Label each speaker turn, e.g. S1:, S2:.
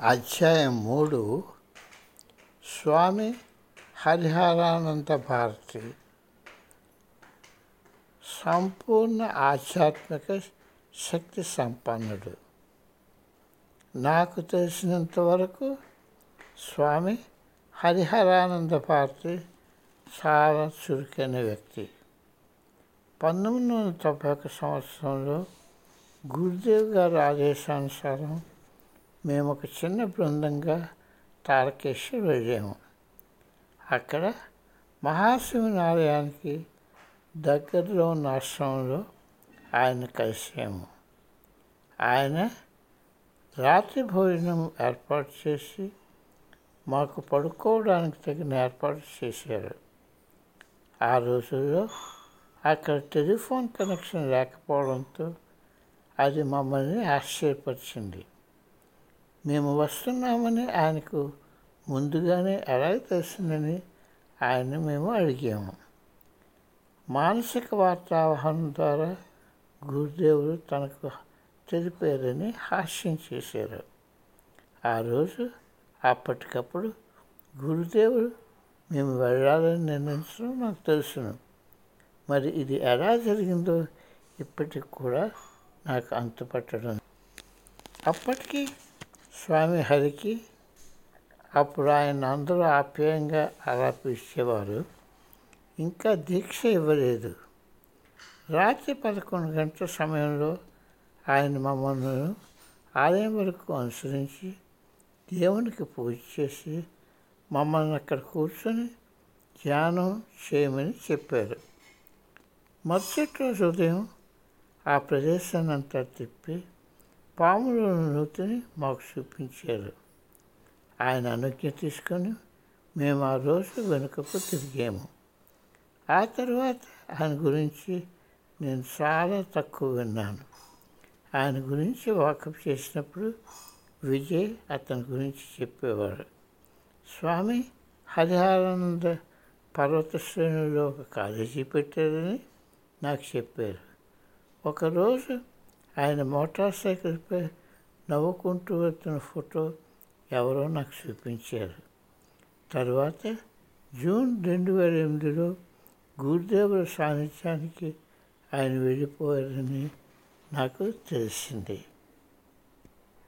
S1: అధ్యాయం మూడు. స్వామి హరిహరానంద భారతి. సంపూర్ణ ఆధ్యాత్మిక శక్తి సంపన్నుడు. నాకు తెలిసినంత వరకు స్వామి హరిహరానంద భారతి చాలా చురుకైన వ్యక్తి. పంతొమ్మిది వందల తొంభై ఒక సంవత్సరంలో గురుదేవ్ గారి ఆదేశానుసారం మేము ఒక చిన్న బృందంగా తారకేశ్వర్ వెళ్ళాము. అక్కడ మహాశివుని ఆలయానికి దగ్గరలో ఉన్న ఆశ్రమంలో ఆయన కలిసాము ఆయన రాత్రి భోజనం ఏర్పాటు చేసి మాకు పడుకోవడానికి తగిన ఏర్పాటు చేశారు. ఆ రోజుల్లో అక్కడ టెలిఫోన్ కనెక్షన్ లేకపోవడంతో అది మమ్మల్ని ఆశ్చర్యపరిచింది. మేము వస్తున్నామని ఆయనకు ముందుగానే ఎలా తెలిసిందని ఆయన మేము అడిగాము. మానసిక వార్తావహనం ద్వారా గురుదేవుడు తనకు తెలిపారని హాస్యం చేశారు. ఆ రోజు అప్పటికప్పుడు గురుదేవుడు మేము వెళ్ళాలని నిర్ణయించడం నాకు తెలుసును. మరి ఇది ఎలా జరిగిందో ఇప్పటికి కూడా నాకు అంతుపట్టడం అప్పటికి స్వామి హరికి అప్పుడు ఆయన అందరూ ఆప్యాయంగా అలా ఇంకా దీక్ష ఇవ్వలేదు. రాత్రి పదకొండు గంటల సమయంలో ఆయన మమ్మల్ని ఆలయం వరకు అనుసరించి దేవునికి పూజ చేసి మమ్మల్ని అక్కడ కూర్చొని ధ్యానం చేయమని చెప్పారు. మరుసటి రోజు ఉదయం ఆ ప్రదేశాన్ని అంతా తిప్పి పాముల నూతిని మాకు చూపించారు. ఆయన అనుజ్ఞ తీసుకొని మేము ఆ రోజు వెనుకకు తిరిగాము. ఆ తర్వాత ఆయన గురించి నేను చాలా తక్కువ విన్నాను. ఆయన గురించి వాకప్ చేసినప్పుడు విజయ్ అతని గురించి చెప్పేవారు స్వామి హరిహరానంద పర్వత శ్రేణుల్లో ఒక కాలేజీ పెట్టారని నాకు చెప్పారు. ఒకరోజు ఆయన మోటార్ సైకిల్పై నవ్వుకుంటూ వెళ్తున్న ఫోటో ఎవరో నాకు చూపించారు. తర్వాత జూన్ రెండు వేల ఎనిమిదిలో గురుదేవుల సాన్నిధ్యానికి ఆయన వెళ్ళిపోయారని నాకు తెలిసింది.